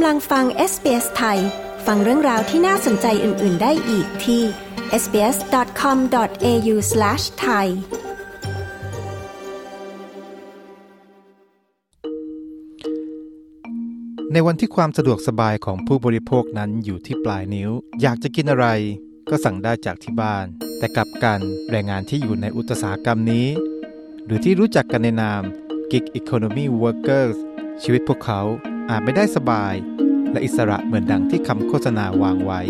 กำลังฟัง SBS ไทย ฟังเรื่องราวที่น่าสนใจอื่น ๆ ได้อีกที่ sbs.com.au/thai ในวันที่ความสะดวกสบายของผู้บริโภคนั้นอยู่ที่ปลายนิ้ว อยากจะกินอะไร ก็สั่งได้จากที่บ้าน แต่กลับกันแรงงานที่อยู่ในอุตสาหกรรมนี้ หรือที่รู้จักกันในนาม Gig Economy Workers ชีวิตพวกเขา อาจไม่ได้สบาย และอิสระเหมือนดังที่คำโฆษณาวางไว้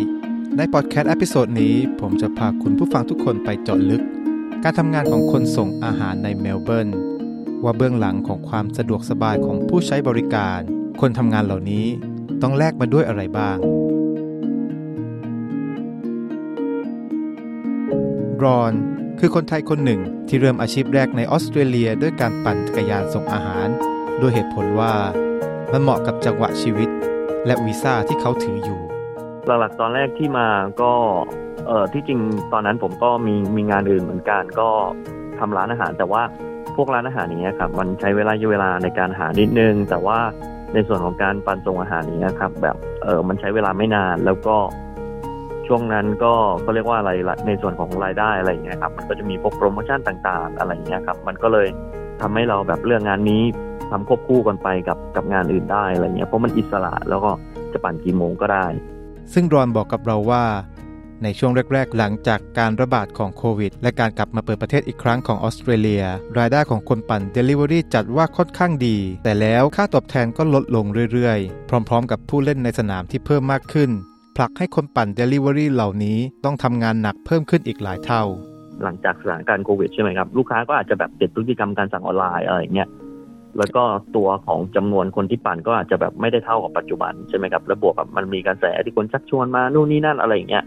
ในพอดแคสต์ episode นี้ ผมจะพาคุณผู้ฟังทุกคนไปเจาะลึก การทำงานของคนส่งอาหารในเมลเบิร์นว่าเบื้องหลังของความสะดวกสบายของผู้ใช้บริการ คนทำงานเหล่านี้ต้องแลกมาด้วยอะไรบ้าง รอนคือคนไทยคนหนึ่งที่เริ่มอาชีพแรกในออสเตรเลียด้วยการปั่นจักรยานส่งอาหาร ด้วยเหตุผลว่า มันเหมาะกับจังหวะชีวิต และวีซ่าที่เขาถืออยู่ หลักๆตอนแรกที่มาก็เออที่จริงตอนนั้นผมก็มีมีงานอื่นเหมือนกันก็ทำร้านอาหาร แต่ว่าพวกร้านอาหารอย่างเงี้ครับมันใช้เวลาเวลาในการหานิดนึง แต่ว่าในส่วนของการปันส่งอาหารนี้ครับ แบบเออมันใช้เวลาไม่นานแล้วก็ช่วงนั้นก็ก็เรียกว่าอะไรในส่วนของรายได้อะไรอย่างเงี้ยครับมันก็จะมีพวกโปรโมชั่นต่างๆ อะไรอย่างเงี้ยครับ มันก็เลยทำให้เราแบบเรื่องงานนี้ ทำควบคู่กันไปกับกับงานอื่นได้อะไรเงี้ยเพราะมันอิสระแล้วก็จะปั่นกี่โมงก็ได้ ซึ่งรอนบอกกับเราว่า ในช่วงแรก ๆ หลังจากการระบาดของโควิด และการกลับมาเปิดประเทศอีกครั้งของออสเตรเลีย รายได้ของคนปั่น Delivery จัดว่าค่อนข้างดี แต่แล้วค่าตอบแทนก็ลดลงเรื่อยๆ พร้อม ๆ กับผู้เล่นในสนามที่เพิ่มมากขึ้นผลักให้คนปั่น Delivery เหล่านี้ต้องทำงานหนักเพิ่มขึ้นอีกหลายเท่าหลังจากสถานการณ์โควิดใช่ไหมครับ ลูกค้าก็อาจจะแบบเปลี่ยนพฤติกรรมการสั่งออนไลน์อะไรเงี้ย แล้วก็ตัวของจำนวนคนที่ปั่นก็อาจจะแบบไม่ได้เท่ากับปัจจุบันใช่ไหมครับแล้วบวกกับมันมีกระแสที่คนชักชวนมานู่นนี่นั่นอะไรอย่างเงี้ย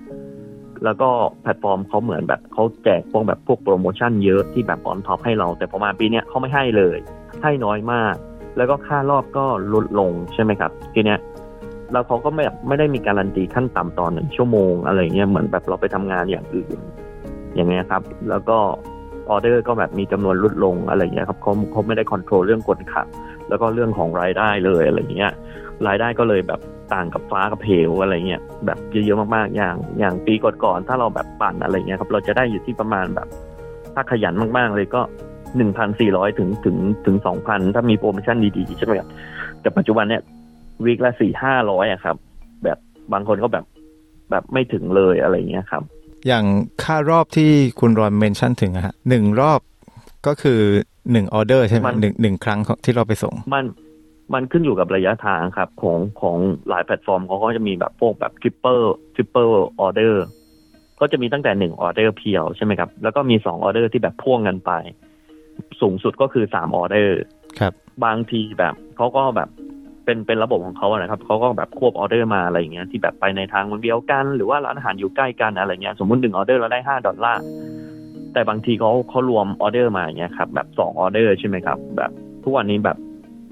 แล้วก็แพลตฟอร์มเขาเหมือนแบบเขาแจกพวกแบบพวกโปรโมชั่นเยอะที่แบบ on top ให้เรา แต่พอมาปีเนี้ยเขาไม่ให้เลย ให้น้อยมาก แล้วก็ค่ารอบก็ลดลงใช่ไหมครับทีเนี้ยแล้วเขาก็ไม่ไม่ได้มีการันตีขั้นต่ำตอนหนึ่งชั่วโมงอะไรเงี้ยเหมือนแบบเราไปทำงานอย่างอื่นอย่างเงี้ยครับ แล้วก็ ออเดอร์ก็แบบมีจำนวนลดลงอะไรเงี้ยครับเขาเขาไม่ได้ control เรื่องกฎขับ แล้วก็เรื่องของรายได้เลยอะไรเงี้ยรายได้ก็เลยแบบต่างกับฟ้ากับเหวอะไรเงี้ยแบบเยอะๆมากๆอย่างอย่างปีก่อนๆถ้าเราแบบปั่นอะไรเงี้ยครับเราจะได้อยู่ที่ประมาณแบบ ถ้าขยันมากๆเลยก็หนึ่งพันสี่ร้อยถึงถึงถึงสองพันถ้ามีโปรโมชั่นดีๆใช่ไหมครับแต่ปัจจุบันเนี้ย week ละสี่ห้าร้อยอะครับ แบบบางคนก็แบบแบบไม่ถึงเลยอะไรเงี้ยครับ อย่างค่ารอบที่คุณรอน mention ถึงอะฮะหนึ่งรอบก็คือหนึ่งออเดอร์ใช่ไหมหนึ่งหนึ่งครั้งที่เราไปส่ง มันมันขึ้นอยู่กับระยะทางครับ ของของหลายแพลตฟอร์มเขาก็จะมีแบบพวกแบบ triple triple order ก็จะมีตั้งแต่หนึ่งออเดอร์เพียวใช่ไหมครับ แล้วก็มีสองออเดอร์ที่แบบพ่วงกันไป สูงสุดก็คือสามออเดอร์ครับ บางทีแบบเขาก็แบบ เป็นเป็นระบบของเขาอะนะครับเขาก็แบบควบออเดอร์มาอะไรอย่างเงี้ยที่แบบไปในทางมันเดียวกัน หรือว่าร้านอาหารอยู่ใกล้กันอะไรเงี้ยสมมติหนึ่งออเดอร์เราได้ห้าดอลลาร์แต่บางทีเขาเขารวมออเดอร์มาอย่างเงี้ยครับแบบสองออเดอร์ใช่ไหมครับ แบบทุกวันนี้แบบ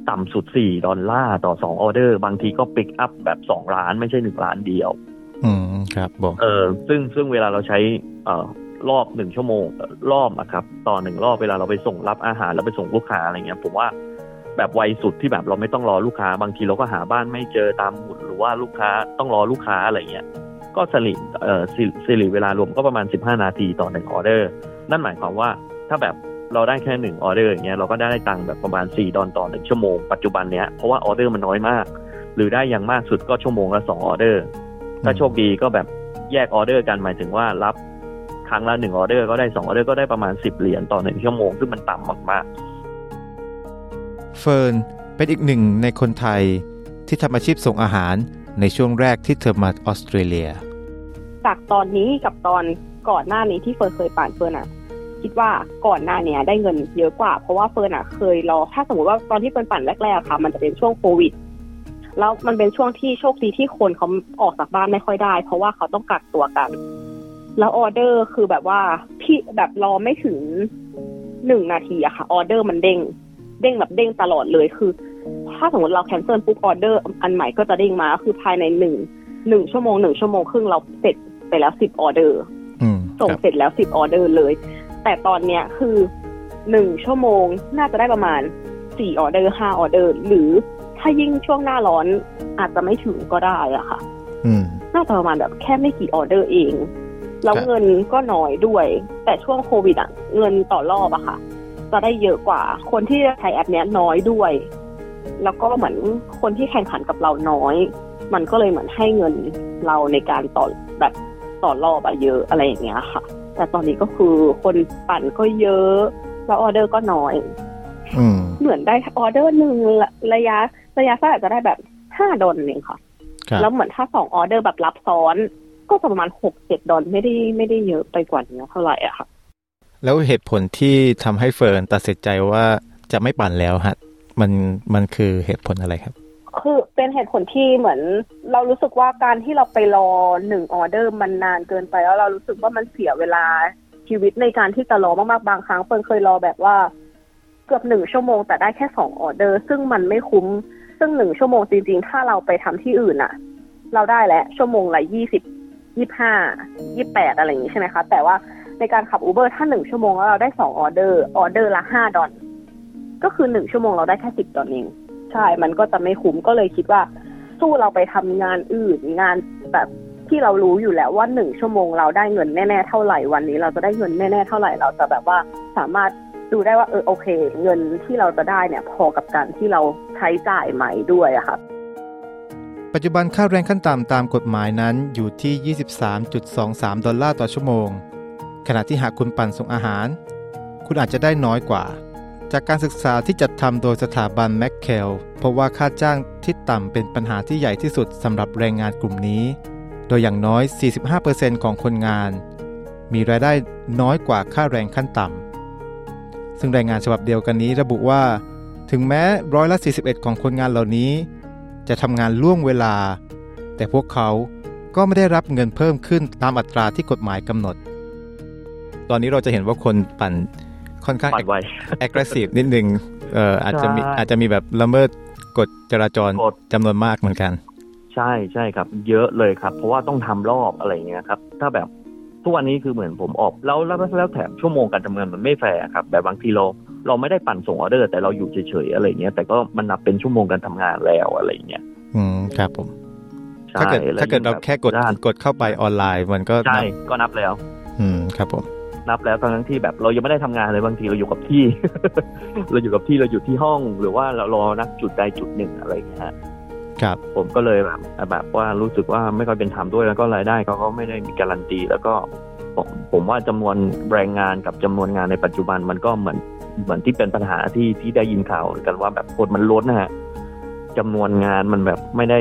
ต่ำสุดสี่ดอลลาร์ต่อสองออเดอร์ บางทีก็ pick up แบบสองร้านไม่ใช่หนึ่งร้านเดียว อืมครับบอกเออซึ่งซึ่งเวลาเราใช้ เอ่อรอบหนึ่งชั่วโมงรอบอะครับ ต่อหนึ่งรอบเวลาเราไปส่งรับอาหารแล้วไปส่งลูกค้าอะไรเงี้ยผมว่า แบบไวสุดที่แบบเราไม่ต้องรอลูกค้า บางทีเราก็หาบ้านไม่เจอตามหมุดหรือว่าลูกค้าต้องรอลูกค้าอะไรเงี้ยก็สลิเอ่อสิริเวลารวมก็ประมาณ 15 นาทีต่อหนึ่งออเดอร์ นั่นหมายความว่าถ้าแบบเราได้แค่หนึ่งออเดอร์อย่างเงี้ยเราก็ได้ตังค์แบบประมาณ 4 ดอลต่อหนึ่งชั่วโมงปัจจุบันเนี้ยเพราะว่าออเดอร์มันน้อยมาก หรือได้อย่างมากสุดก็ชั่วโมงละสองออเดอร์ ถ้าโชคดีก็แบบแยกออเดอร์กันหมายถึงว่ารับครั้งละหนึ่งออเดอร์ก็ได้สองออเดอร์ก็ได้ประมาณสิบเหรียญต่อหนึ่งชั่วโมงซึ่งมันต่ำมากๆ เฟิร์นเป็นอีกหนึ่งในคนไทยที่ทำอาชีพส่งอาหารในช่วงแรกที่เธอมาออสเตรเลีย จากตอนนี้กับตอนก่อนหน้านี้ที่เฟิร์นเคยปั่นเฟิร์นอะคิดว่าก่อนหน้านี้ได้เงินเยอะกว่า เพราะว่าเฟิร์นอะเคยรอถ้าสมมติว่าตอนที่เฟิร์นปั่นแรกๆค่ะ มันจะเป็นช่วงโควิดแล้วมันเป็นช่วงที่โชคดีที่คนเขาออกจากบ้านไม่ค่อยได้ เพราะว่าเขาต้องกักตัวกัน แล้วออเดอร์คือแบบว่าพี่แบบรอไม่ถึงหนึ่งนาทีอะค่ะ ออเดอร์มันเด้ง เด้งแบบเด้งตลอดเลยคือ ถ้าสมมติเรา cancel ปุ๊บออเดอร์อันใหม่ก็จะเด้งมาคือภายในหนึ่งหนึ่งชั่วโมงหนึ่งชั่วโมงครึ่งเราเสร็จไปแล้วสิบออเดอร์ส่งเสร็จแล้วสิบออเดอร์เลย แต่ตอนเนี้ยคือหนึ่งชั่วโมงน่าจะได้ประมาณสี่ออเดอร์ห้าออเดอร์ หรือถ้ายิ่งช่วงหน้าร้อนอาจจะไม่ถึงก็ได้อะค่ะอืมน่าจะประมาณแบบแค่ไม่กี่ออเดอร์เอง แล้วครับเงินก็น้อยด้วย แต่ช่วงโควิดอะเงินต่อรอบอะค่ะ จะได้เยอะกว่า คนที่ใช้แอปเนี้ยน้อยด้วย แล้วก็เหมือนคนที่แข่งขันกับเราน้อย มันก็เลยเหมือนให้เงินเราในการต่อแบบต่อรอบอะเยอะอะไรอย่างเงี้ยค่ะ แต่ตอนนี้ก็คือคนปั่นก็เยอะ แล้วออเดอร์ก็น้อยอืมเหมือนได้ออเดอร์หนึ่งระระยะ ระยะสั้นอาจจะได้แบบห้าดอลเองค่ะครับแล้วเหมือนถ้าสองออเดอร์แบบรับซ้อน ก็จะประมาณหกเจ็ดดอลไม่ได้ไม่ได้เยอะไปกว่านี้เท่าไหร่อะค่ะ แล้วเหตุผลที่ทำให้เฟิร์นตัดสินใจว่าจะไม่ปั่นแล้วฮะมันมันคือเหตุผลอะไรครับ คือเป็นเหตุผลที่เหมือนเรารู้สึกว่าการที่เราไปรอหนึ่งออเดอร์มันนานเกินไปแล้วเรารู้สึกว่ามันเสียเวลาชีวิตในการที่จะรอมากๆบางครั้งเฟิร์นเคยรอแบบว่า เกือบหนึ่งชั่วโมงแต่ได้แค่สองออเดอร์ ซึ่งมันไม่คุ้ม ซึ่งหนึ่งชั่วโมงจริง ๆ ถ้าเราไปทำที่อื่นอะเราได้แหละชั่วโมงละยี่สิบยี่ห้ายี่แปดอะไรอย่างนี้ใช่ไหมคะ แต่ว่า ในการขับ Uber ถ้าหนึ่งชั่วโมงแล้วเราได้สองออเดอร์ออเดอร์ละห้าดอลก็คือหนึ่งชั่วโมงเราได้แค่สิบดอลเองใช่ มันก็จะไม่คุ้มก็เลยคิดว่า สู้เราไปทำงานอื่นงานแบบที่เรารู้อยู่แล้วว่าหนึ่งชั่วโมงเราได้เงินแน่ๆเท่าไหร่วันนี้ เราจะได้เงินแน่ๆเท่าไหร่เราจะแบบว่าสามารถดูได้ว่าเออโอเค เงินที่เราจะได้เนี่ยพอกับการที่เราใช้จ่ายไหมด้วยอะค่ะปัจจุบันค่าแรงขั้นต่ำตามกฎหมายนั้นอยู่ที่ 23.23 ดอลลาร์ต่อชั่วโมง ขณะที่หากคุณปั่นส่งอาหาร คุณอาจจะได้น้อยกว่า จากการศึกษาที่จัดทำโดยสถาบันแมคเคลพบว่าค่าจ้างที่ต่ำเป็นปัญหาที่ใหญ่ที่สุดสำหรับแรงงานกลุ่มนี้ โดยอย่างน้อย 45%ของคนงาน มีรายได้น้อยกว่าค่าแรงขั้นต่ำซึ่งรายงานฉบับเดียวกันนี้ระบุว่า ถึงแม้ร้อยละ 41 ของคนงานเหล่านี้ จะทำงานล่วงเวลา แต่พวกเขาก็ไม่ได้รับเงินเพิ่มขึ้นตามอัตราที่กฎหมายกำหนด ตอนนี้เราจะเห็นว่าคนปั่นค่อนข้างปัดไว aggressive นิดนึงเอ่ออาจจะมีใช่อาจจะมีแบบละเมิดกฎจราจรกฎ จำนวนมากเหมือนกัน ใช่ใช่ครับ เยอะเลยครับ เพราะว่าต้องทำรอบอะไรอย่างเงี้ยครับ ถ้าแบบทุกวันนี้คือเหมือนผมออกแล้วแล้วแล้วแถมชั่วโมงการทำงานมันไม่แฟร์ครับ แบบบางทีเราเราไม่ได้ปั่นส่งออเดอร์ แต่เราอยู่เฉยๆอะไรเงี้ยแต่ก็มันนับเป็นชั่วโมงการทำงานแล้วอะไรเงี้ยอืมครับผม ใช่ถ้าเกิดแล้วถ้าเกิดเรายิ่งบบแค่กดด้านกดเข้าไปออนไลน์มันก็ใช่นับก็นับแล้ว อืมครับผม นับแล้วทั้งที่แบบเรายังไม่ได้ทำงานเลยบางทีเราอยู่กับที่ เราอยู่กับที่เราอยู่ที่ห้อง หรือว่าเรารอนักจุดใดจุดหนึ่งอะไรอย่างเงี้ยฮะครับ ผมก็เลยแบบแบบว่ารู้สึกว่าไม่ค่อยเป็นธรรมด้วยแล้วก็รายได้เขาก็ไม่ได้มีการันตี แล้วก็ผมผมว่าจำนวนแรงงานกับจำนวนงานในปัจจุบันมันก็เหมือนเหมือนที่เป็นปัญหาที่ที่ได้ยินข่าวกันว่าแบบคนมันล้นนะฮะจำนวนงานมันแบบไม่ได้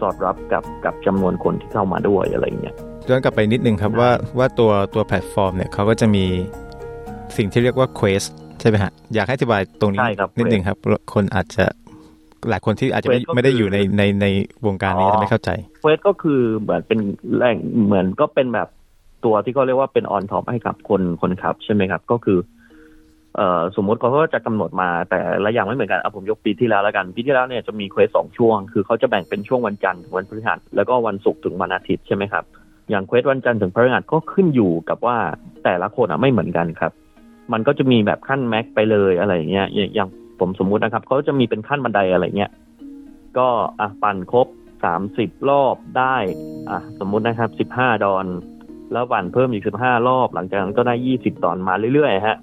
สอดรับกับกับจำนวนคนที่เข้ามาด้วยอะไรอย่างเงี้ย ย้อนกลับไปนิดนึงครับได้ว่าว่าตัวตัวแพลตฟอร์มเนี่ยเขาก็จะมีสิ่งที่เรียกว่า Quest ใช่ไหมฮะ อยากให้อธิบายตรงนี้ใช่ครับนิดนึงครับ คนอาจจะหลายคนที่อาจจะไม่ Quest ก็ไม่ได้คืออยู่ในในในวงการนี้อ๋อจะไม่เข้าใจ quest ก็คือเหมือนเป็นแรงเหมือนก็เป็นแบบตัวที่เขาเรียกว่าเป็น on top ให้กับคนคนขับ ใช่ไหมครับ ก็คือ เอ่อสมมติเขาก็จะกำหนดมาแต่ละอย่างไม่เหมือนกันเอาผมยกปีที่แล้วแล้วกันปีที่แล้วเนี่ยจะมี quest สองช่วง คือเขาจะแบ่งเป็นช่วงวันจันทร์ถึงวันพฤหัสแล้วก็วันศุกร์ถึงวันอาทิตย์ใช่ไหมครับ อย่าง quest วันจันทร์ถึงพฤหัสก็ขึ้นอยู่กับว่าแต่ละคนอะไม่เหมือนกันครับ มันก็จะมีแบบขั้น max ไปเลยอะไรอย่างเงี้ยอย่างอย่างผมสมมุตินะครับเขาจะมีเป็นขั้นบันไดอะไรเงี้ยก็อะปั่นครบสามสิบรอบได้อะสมมุตินะครับสิบห้าดอล แล้วปั่นเพิ่มอีกสิบห้ารอบ หลังจากนั้นก็ได้ยี่สิบดอลมาเรื่อยๆฮะ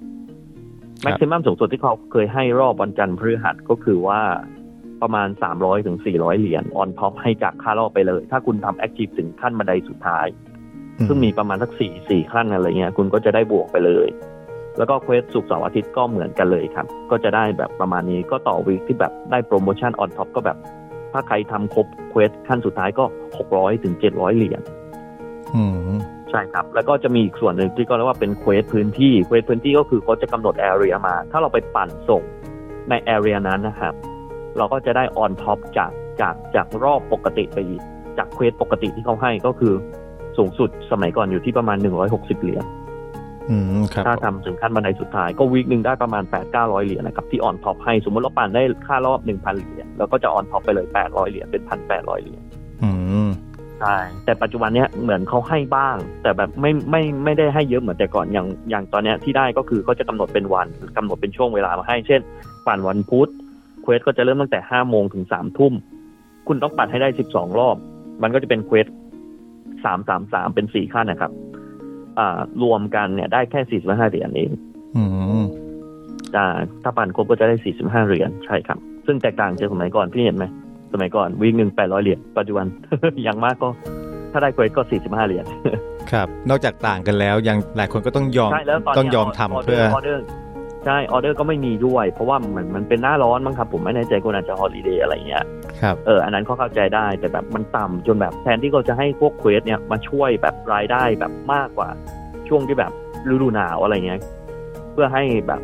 maximum สูงสุดที่เขาเคยให้รอบวันจันทร์พฤหัสก็คือว่า ประมาณสามร้อยถึงสี่ร้อยเหรียญ on top ให้จากค่ารอบไปเลย ถ้าคุณทำ active ถึงขั้นบันไดสุดท้ายอืมซึ่งมีประมาณสักสี่สี่ขั้นอะไรเงี้ยคุณก็จะได้บวกไปเลย แล้วก็ quest ศุกร์เสาร์อาทิตย์ก็เหมือนกันเลยครับ ก็จะได้แบบประมาณนี้ก็ต่อ week ที่แบบได้โปรโมชั่น on top ก็แบบ ถ้าใครทำครบ quest ขั้นสุดท้ายก็หกร้อยถึงเจ็ดร้อยเหรียญอืมใช่ครับ แล้วก็จะมีอีกส่วนหนึ่งที่ก็เรียกว่าเป็น quest พื้นที่ quest พื้นที่ก็คือเขาจะกำหนด area มา ถ้าเราไปปั่นส่งใน area นั้นนะครับ เราก็จะได้ on top จากจากจากรอบปกติไปอีกจาก quest ปกติที่เขาให้ก็คือสูงสุดสมัยก่อนอยู่ที่ประมาณ160เหรียญอืมครับถ้าทำถึงขั้นบันไดสุดท้ายก็ week หนึ่งได้ประมาณ8 9 0 0เหรียญนะครับที่ on top ให้สมมติเราปั่นได้ค่ารอบ1,000เหรียญแล้วก็จะ on top ไปเลย800เหรียญเป็น1,800เหรียญอืมใช่แต่ปัจจุบันเนี้ยเหมือนเขาให้บ้าง แต่แบบไม่ไม่ไม่ได้ให้เยอะเหมือนแต่ก่อนอย่างอย่างตอนเนี้ยที่ได้ก็คือเขาจะกำหนดเป็นวันกำหนดเป็นช่วงเวลามาให้ เช่น ปั่นวันพุธ quest ก็จะเริ่มตั้งแต่ห้าโมงถึงสามทุ่ม คุณต้องปั่นให้ได้สิบสองรอบ มันก็จะเป็น quest สามสามสามเป็นสี่ขั้นนะครับ อ่า รวมกันเนี่ยได้แค่สี่สิบห้าเหรียญเองอืมอ่าถ้าปั่นครบก็จะได้สี่สิบห้าเหรียญใช่ครับ ซึ่งแตกต่างจากสมัยก่อนพี่เห็นไหมสมัยก่อน week หนึ่งแปดร้อยเหรียญปัจจุบันอย่างมากก็ถ้าได้ quest ก็สี่สิบห้าเหรียญครับ นอกจากต่างกันแล้วยังหลายคนก็ต้องยอมใช่แล้วตอนต้องเนี้ยยอมทำเพื่อออเดอร์ ใช่ออเดอร์ก็ไม่มีด้วย เพราะว่ามันมันเป็นหน้าร้อนมั้งครับผมไม่แน่ใจคนอาจจะ holiday อะไรเงี้ยครับเอออันนั้นก็เข้าใจได้แต่แบบมันต่ำจนแบบแทนที่เขาจะให้พวก quest เนี่ยมาช่วยแบบรายได้แบบมากกว่า ช่วงที่แบบฤดูหนาวอะไรเงี้ยเพื่อให้แบบ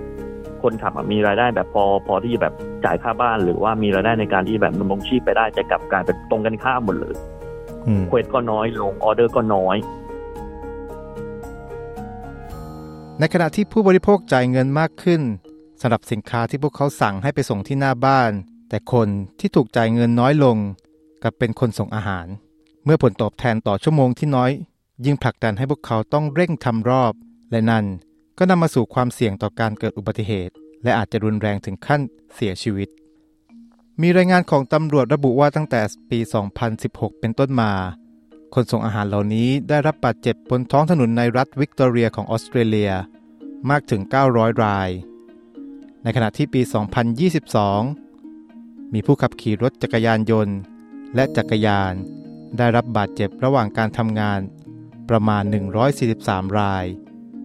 คนขับอะมีรายได้แบบพอพอที่จะแบบจ่ายค่าบ้านหรือว่ามีรายได้ในการที่แบบดำรงชีพไปได้จะกลับกลายเป็นตรงกันข้ามหมดเลยอืม quest ก็น้อยลงออเดอร์ก็น้อย ในขณะที่ผู้บริโภคจ่ายเงินมากขึ้นสำหรับสินค้าที่พวกเขาสั่งให้ไปส่งที่หน้าบ้าน แต่คนที่ถูกจ่ายเงินน้อยลงกลับเป็นคนส่งอาหาร เมื่อผลตอบแทนต่อชั่วโมงที่น้อย ยิ่งผลักดันให้พวกเขาต้องเร่งทำรอบ และนั่นก็นำมาสู่ความเสี่ยงต่อการเกิดอุบัติเหตุ และอาจจะรุนแรงถึงขั้นเสียชีวิต มีรายงานของตำรวจระบุว่าตั้งแต่ปี 2016 เป็นต้นมา คนส่งอาหารเหล่านี้ได้รับบาดเจ็บบนท้องถนนในรัฐวิกตอเรียของออสเตรเลียมากถึง 900 ราย ในขณะที่ปี 2022 มีผู้ขับขี่รถจักรยานยนต์ และจักรยาน ได้รับบาดเจ็บระหว่างการทำงานประมาณ 143 ราย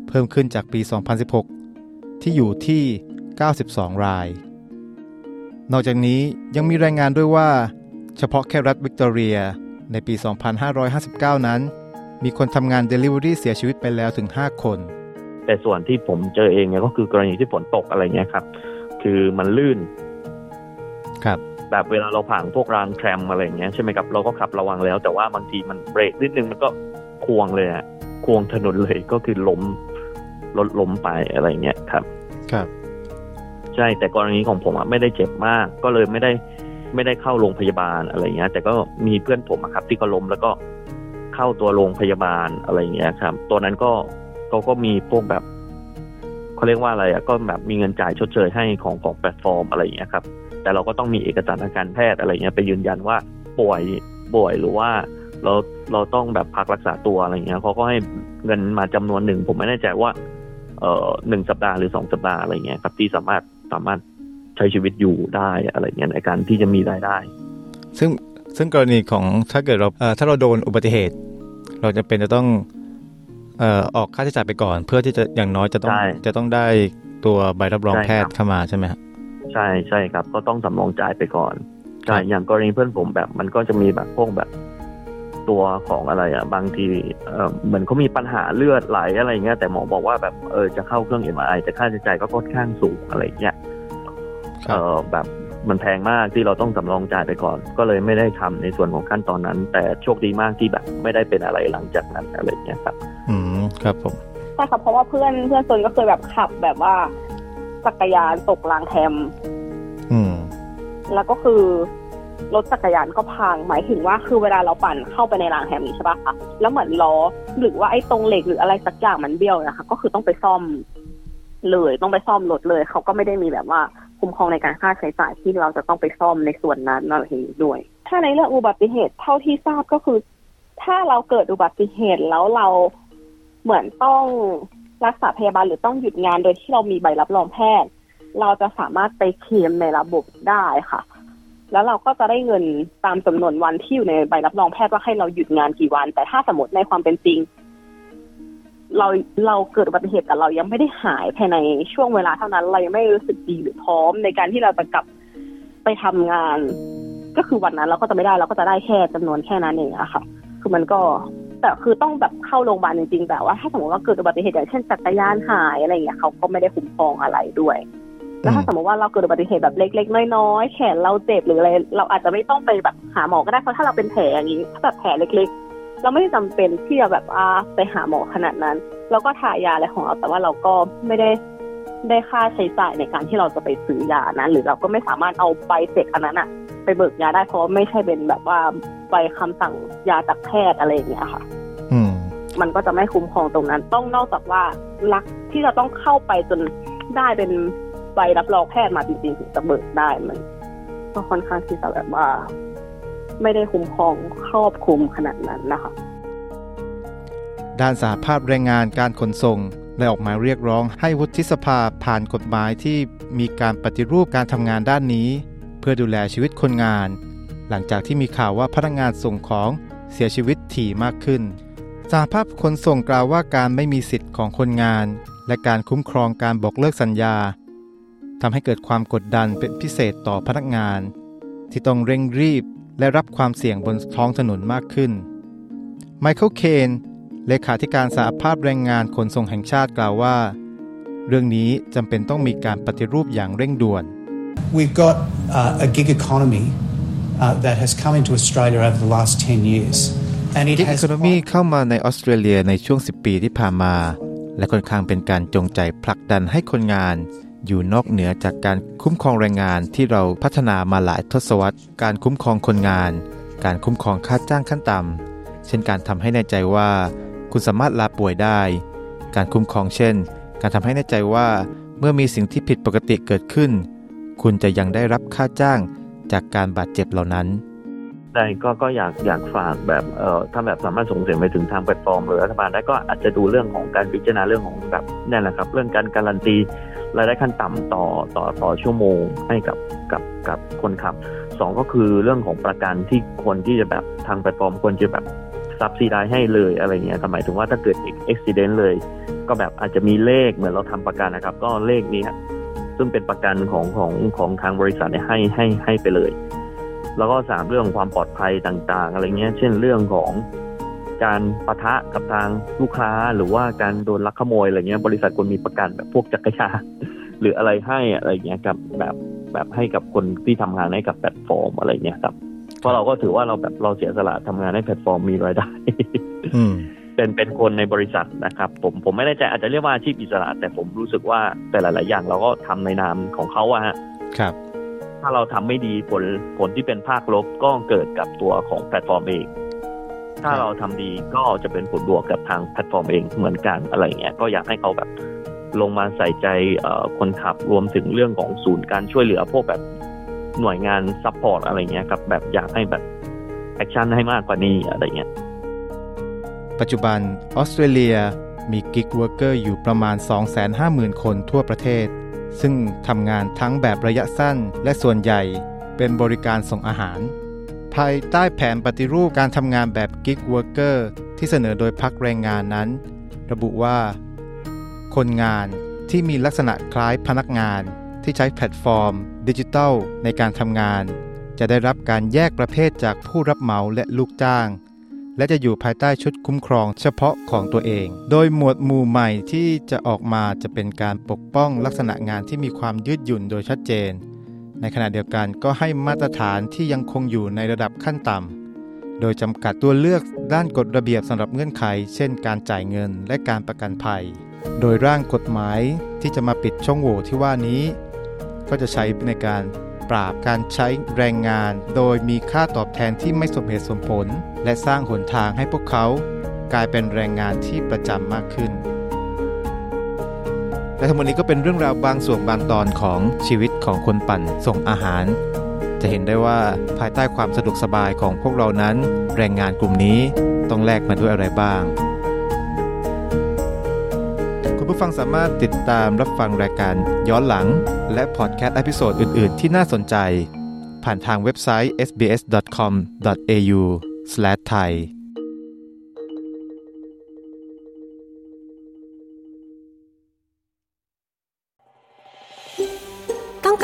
เพิ่มขึ้นจากปี 2016 ที่อยู่ที่ 92 ราย นอกจากนี้ยังมีรายงานด้วยว่า เฉพาะแค่รัฐวิกตอเรีย ในปี 2559 นั้น มีคนทำงาน Delivery เสียชีวิตไปแล้วถึง 5 คน แต่ส่วนที่ผมเจอเองเนี่ยก็คือกรณีที่ฝนตกอะไรเงี้ยครับ คือมันลื่น ครับ แบบเวลาเราผ่านพวกรางแทรมอะไรอย่างเงี้ยใช่ไหมครับเราก็ขับระวังแล้ว แต่ว่าบางทีมันเบรกนิดนึงมันก็ควงเลยอะควงถนนเลยก็คือล้มรถล้มไปอะไรเงี้ยครับ ครับ ใช่แต่กรณีของผมอะไม่ได้เจ็บมาก ก็เลยไม่ได้ ไม่ได้เข้าโรงพยาบาลอะไรเงี้ย แต่ก็มีเพื่อนผมครับ ที่ก็ล้มแล้วก็เข้าตัวโรงพยาบาลอะไรเงี้ยครับ ตัวนั้นก็เขาก็มีพวกแบบเขาเรียกว่าอะไรอะก็แบบมีเงินจ่ายชดเชยให้ของของแพลตฟอร์มอะไรเงี้ยครับ แต่เราก็ต้องมีเอกสารทางการแพทย์อะไรเงี้ยไปยืนยันว่าป่วยป่วยหรือว่าเราเราต้องแบบพักรักษาตัวอะไรเงี้ยเขาก็ให้เงินมาจำนวนหนึ่ง ผมไม่แน่ใจว่า เอ่อหนึ่งสัปดาห์หรือสองสัปดาห์อะไรเงี้ยครับที่สามารถสามารถ ช้ชีวิตอยู่ได้อะไรเงี้ยในการที่จะมีรายได้ ซึ่งซึ่งกรณีของถ้าเกิดเราเอ่อถ้าเราโดนอุบัติเหตุ เราจะเป็นจะต้องเอ่อออกค่าใช้จ่ายไปก่อน เพื่อที่จะอย่างน้อยจะต้องใช่จะต้องได้ตัวใบรับรองใช่แพทครัย์บเข้ามาใช่ไหมครับใช่ใช่ครับ ก็ต้องสำรองจ่ายไปก่อนครัใช่บอย่างกรณีเพื่อนผมแบบมันก็จะมีแบบพวกแบบตัวของอะไรอะบางทีเออเหมือนเขามีปัญหาเลือดไหลอะไรเงี้ยแต่หมอบอกว่าแบบเออจะเข้าเครื่อง MRI แต่ค่าใช้จ่ายก็ค่อนข้างสูงอะไรเงี้ยคเอรับอ แบบมันแพงมากที่เราต้องสำรองจ่ายไปก่อน ก็เลยไม่ได้ทำในส่วนของขั้นตอนนั้น แต่โชคดีมากที่แบบไม่ได้เป็นอะไรหลังจากนั้นอะไรเงี้ยครับ อืมครับผมใช่ค่ะเพราะว่าเพื่อนเพื่อนโซนก็เคยแบบขับแบบว่าจักรยานตกรางแทมอืมแล้วก็คือรถจักรยานก็พังหมายถึงว่าคือเวลาเราปั่นเข้าไปในรางแฮมนี้ใช่ปะคะแล้วเหมือนล้อหรือว่าไอ้ตรงเหล็กหรืออะไรสักอย่างมันเบี้ยวนะคะ ก็คือต้องไปซ่อมเลยต้องไปซ่อมรถเลย เขาก็ไม่ได้มีแบบว่า คุ้มครองในการค่าใช้จ่ายที่เราจะต้องไปซ่อมในส่วนนั้นอะไรอย่างนี้ด้วย ถ้าในเรื่องอุบัติเหตุเท่าที่ทราบก็คือ ถ้าเราเกิดอุบัติเหตุแล้วเราเหมือนต้องรักษาพยาบาลหรือต้องหยุดงานโดยที่เรามีใบรับรองแพทย์ เราจะสามารถไปเคลมในระบบได้ค่ะ แล้วเราก็จะได้เงินตามจำนวนวันที่อยู่ในใบรับรองแพทย์ว่าให้เราหยุดงานกี่วัน แต่ถ้าสมมติในความเป็นจริง เราเราเกิดอุบัติเหตุแต่เรายังไม่ได้หายภายในช่วงเวลาเท่านั้น เรายังไม่รู้สึกดีหรือพร้อมในการที่เราจะกลับไปทำงาน ก็คือวันนั้นเราก็จะไม่ได้เราก็จะได้แค่จำนวนแค่นั้นเองอะค่ะ คือมันก็แต่คือต้องแบบเข้าโรงพยาบาลจริงๆแบบว่าถ้าสมมติว่าเกิดอุบัติเหตุอย่างเช่นจักรยานหายอะไรอย่างเงี้ยเขาก็ไม่ได้คุ้มครองอะไรด้วยแล้วถ้าสมมติว่าเราเกิดอุบัติเหตุแบบเล็กๆน้อยๆแขนเราเจ็บหรืออะไรเราอาจจะไม่ต้องไปแบบหาหมอก็ได้เพราะถ้าเราเป็นแผลอย่างนี้ถ้าแบบแผลเล็ก เราไม่ได้จำเป็นที่จะแบบอาไปหาหมอขนาดนั้นเราก็ทายาอะไรของเราแต่ว่าเราก็ไม่ได้ได้ค่าใช้จ่ายในการที่เราจะไปซื้อยานั้น หรือเราก็ไม่สามารถเอาใบเสร็จอันนั้นอะไปเบิกยาได้เพราะว่าไม่ใช่เป็นแบบว่าใบคำสั่งยาจากแพทย์อะไรอย่างเงี้ยค่ะ อืม มันก็จะไม่คุ้มครองตรงนั้น ต้องนอกจากว่ารักที่เราต้องเข้าไปจนได้เป็นใบรับรองแพทย์มาจริงๆถึงจะเบิกได้มัน ก็ค่อนข้างที่จะแบบว่า ไม่ได้คุ้มครองครอบคลุมขนาดนั้นนะคะด้านสาภาพแรงงานการขนส่งได้ออกมาเรียกร้องให้วุฒิสภาผ่านกฎหมายที่มีการปฏิรูปการทำงานด้านนี้ เพื่อดูแลชีวิตคนงาน หลังจากที่มีข่าวว่าพนักงานส่งของเสียชีวิตถี่มากขึ้นสาภาพขนส่งกล่าวว่าการไม่มีสิทธิ์ของคนงาน และการคุ้มครองการบอกเลิกสัญญาทำให้เกิดความกดดันเป็นพิเศษต่อพนักงาน ที่ต้องเร่งรีบ และรับความเสี่ยงบนท้องถนนมากขึ้น ไมเคิลเคน เลขาธิการสหภาพแรงงานขนส่งแห่งชาติกล่าวว่า เรื่องนี้จำเป็นต้องมีการปฏิรูปอย่างเร่งด่วน We've got uh, a gig economy uh, that has come into Australia over the last 10 years. And it กิก has อีโคโนมีเข้ามาในออสเตรเลียในช่วง 10 ปีที่ผ่านมา และค่อนข้างเป็นการจงใจผลักดันให้คนงาน อยู่นอกเหนือจากการคุ้มครองแรงงานที่เราพัฒนามาหลายทศวรรษ การคุ้มครองคนงาน การคุ้มครองค่าจ้างขั้นต่ำเช่นการทำให้แน่ใจว่า คุณสามารถลาป่วยได้ การคุ้มครองเช่น การทำให้แน่ใจว่าเมื่อมีสิ่งที่ผิดปกติเกิดขึ้น คุณจะยังได้รับค่าจ้างจากการบาดเจ็บเหล่านั้นได้ก็ก็อยากอยากฝากแบบเอ่อถ้าแบบสามารถส่งเสียงไปถึงทางแพลตฟอร์มหรือรัฐบาลได้ก็อาจจะดูเรื่องของการพิจารณาเรื่องของแบบนั่นแหละครับ เรื่องการการันตี รายได้ขั้นต่ำต่อต่อต่อชั่วโมงให้กับกับกับคนขับสองก็คือเรื่องของประกันที่คนที่จะแบบทางแพลตฟอร์มควรจะแบบ subsidize ให้เลยอะไรเงี้ยหมายถึงว่าถ้าเกิดอุบัติเหตุเลย ก็แบบอาจจะมีเลขเหมือนเราทำประกันนะครับ ก็เลขนี้ครับซึ่งเป็นประกันของของของทางบริษัทเนี่ยให้ให้ให้ไปเลย แล้วก็สามเรื่องความปลอดภัยต่างๆ อะไรเงี้ย เช่นเรื่องของ การปะทะกับทางลูกค้าหรือว่าการโดนลักขโมยอะไรเงี้ยบริษัทควรมีประกันแบบพวกจักรยานหรืออะไรให้อะไรเงี้ยกับแบบแบบให้กับคนที่ทำงานให้กับแพลตฟอร์มอะไรเงี้ยครับ เพราะเราก็ถือว่าเราแบบเราเสียสละทำงานให้แพลตฟอร์มมีรายได้อืมเป็นเป็นคนในบริษัทนะครับ ผมผมไม่แน่ใจอาจจะเรียกว่าอาชีพอิสระ แต่ผมรู้สึกว่าแต่หลาย ๆ อย่างเราก็ทำในนามของเขาอะฮะครับถ้าเราทำไม่ดีผลผลที่เป็นภาคลบก็เกิดกับตัวของแพลตฟอร์มเอง ถ้าเราทำดีก็จะเป็นผลบวกกับทางแพลตฟอร์มเองเหมือนกันอะไรเงี้ยก็อยากให้เขาแบบลงมาใส่ใจเอ่อคนขับรวมถึงเรื่องของศูนย์การช่วยเหลือพวกแบบหน่วยงาน support อะไรเงี้ยครับแบบอยากให้แบบaction ให้มากกว่านี้อะไรเงี้ยปัจจุบันออสเตรเลียมี gig worker อยู่ประมาณ 250,000 คนทั่วประเทศ ซึ่งทำงานทั้งแบบระยะสั้นและส่วนใหญ่เป็นบริการส่งอาหาร ภายใต้แผนปฏิรูปการทำงานแบบ gig worker ที่เสนอโดยพรรคแรงงานนั้น ระบุว่า คนงานที่มีลักษณะคล้ายพนักงานที่ใช้แพลตฟอร์ม ดิจิทัลในการทำงาน จะได้รับการแยกประเภทจากผู้รับเหมาและลูกจ้าง และจะอยู่ภายใต้ชุดคุ้มครองเฉพาะของตัวเอง โดยหมวดหมู่ใหม่ที่จะออกมาจะเป็นการปกป้องลักษณะงานที่มีความยืดหยุ่นโดยชัดเจน ในขณะเดียวกันก็ให้มาตรฐานที่ยังคงอยู่ในระดับขั้นต่ำ โดยจำกัดตัวเลือกด้านกฎระเบียบสำหรับเงื่อนไข เช่น การจ่ายเงินและการประกันภัย โดยร่างกฎหมายที่จะมาปิดช่องโหว่ที่ว่านี้ ก็จะใช้ในการปราบการใช้แรงงาน โดยมีค่าตอบแทนที่ไม่สมเหตุสมผล และสร้างหนทางให้พวกเขา กลายเป็นแรงงานที่ประจำมากขึ้นและทั้งหมดนี้ก็เป็นเรื่องราวบางส่วนบางตอนของชีวิต ของคนปั่นส่งอาหาร จะเห็นได้ว่าภายใต้ความสะดวกสบายของพวกเรานั้น แรงงานกลุ่มนี้ต้องแลกมาด้วยอะไรบ้าง คุณผู้ฟังสามารถติดตามรับฟังรายการย้อนหลัง และพอดแคสต์ episode อื่น ๆ ที่น่าสนใจ ผ่านทางเว็บไซต์ sbs.com.au/thai